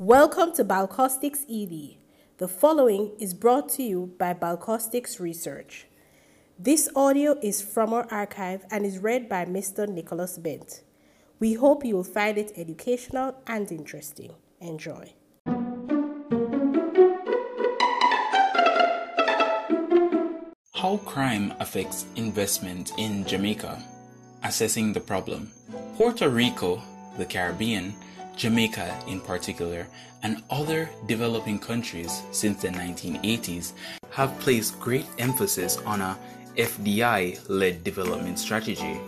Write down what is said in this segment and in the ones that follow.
Welcome to Balcostics ED. The following is brought to you by Balcostics Research. This audio is from our archive and is read by Mr. Nicholas Bent. We hope you will find it educational and interesting. Enjoy. How crime affects investment in Jamaica. Assessing the problem. Puerto Rico, the Caribbean, Jamaica in particular, and other developing countries since the 1980s have placed great emphasis on a FDI led development strategy.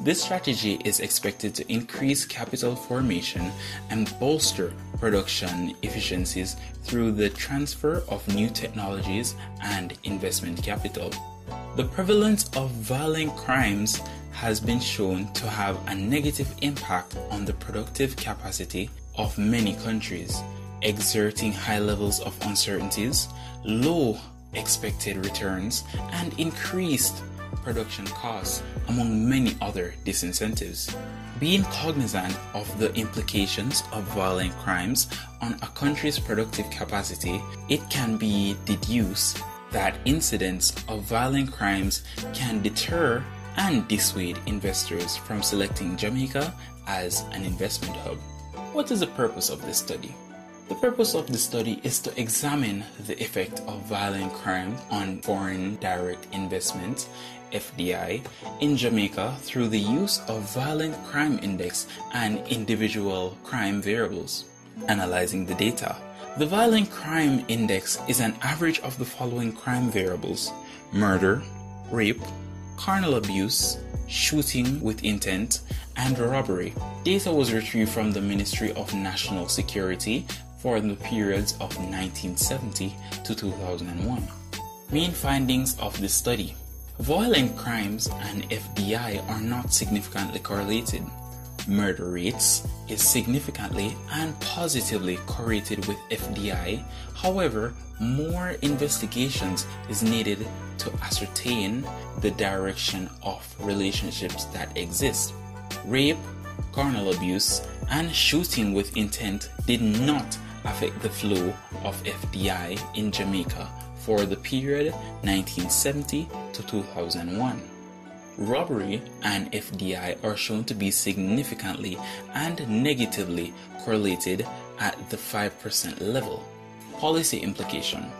This strategy is expected to increase capital formation and bolster production efficiencies through the transfer of new technologies and investment capital. The prevalence of violent crimes has been shown to have a negative impact on the productive capacity of many countries, exerting high levels of uncertainties, low expected returns, and increased production costs, among many other disincentives. Being cognizant of the implications of violent crimes on a country's productive capacity, it can be deduced that incidents of violent crimes can deter and dissuade investors from selecting Jamaica as an investment hub. What is the purpose of this study? The purpose of the study is to examine the effect of violent crime on foreign direct investment FDI in Jamaica through the use of Violent Crime Index and individual crime variables. Analyzing the data. The Violent Crime Index is an average of the following crime variables murder, rape, carnal abuse, shooting with intent, and robbery. Data was retrieved from the Ministry of National Security for the periods of 1970 to 2001. Main findings of the study Violent crimes and FDI are not significantly correlated. Murder rates is significantly and positively correlated with FDI. However, more investigations is needed to ascertain the direction of relationships that exist. Rape, carnal abuse, and shooting with intent did not affect the flow of FDI in Jamaica for the period 1970 to 2001. Robbery and FDI are shown to be significantly and negatively correlated at the 5% level. Policy implication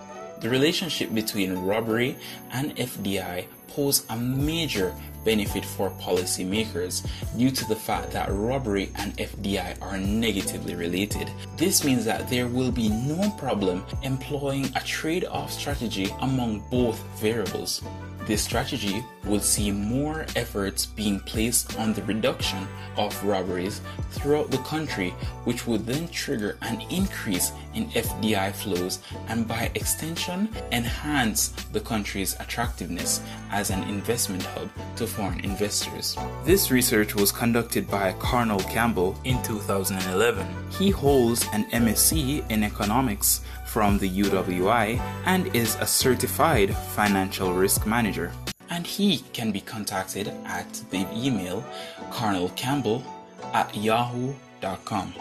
The relationship between robbery and FDI pose a major benefit for policymakers due to the fact that robbery and FDI are negatively related. This means that there will be no problem employing a trade off strategy among both variables. This strategy will see more efforts being placed on the reduction of robberies throughout the country, which would then trigger an increase in FDI flows and by extension enhance the country's attractiveness as an investment hub to foreign investors. This research was conducted by Carnell Campbell in 2011. He holds an MSc in economics from the UWI and is a certified financial risk manager. And he can be contacted at the email carnellcampbell at yahoo.com.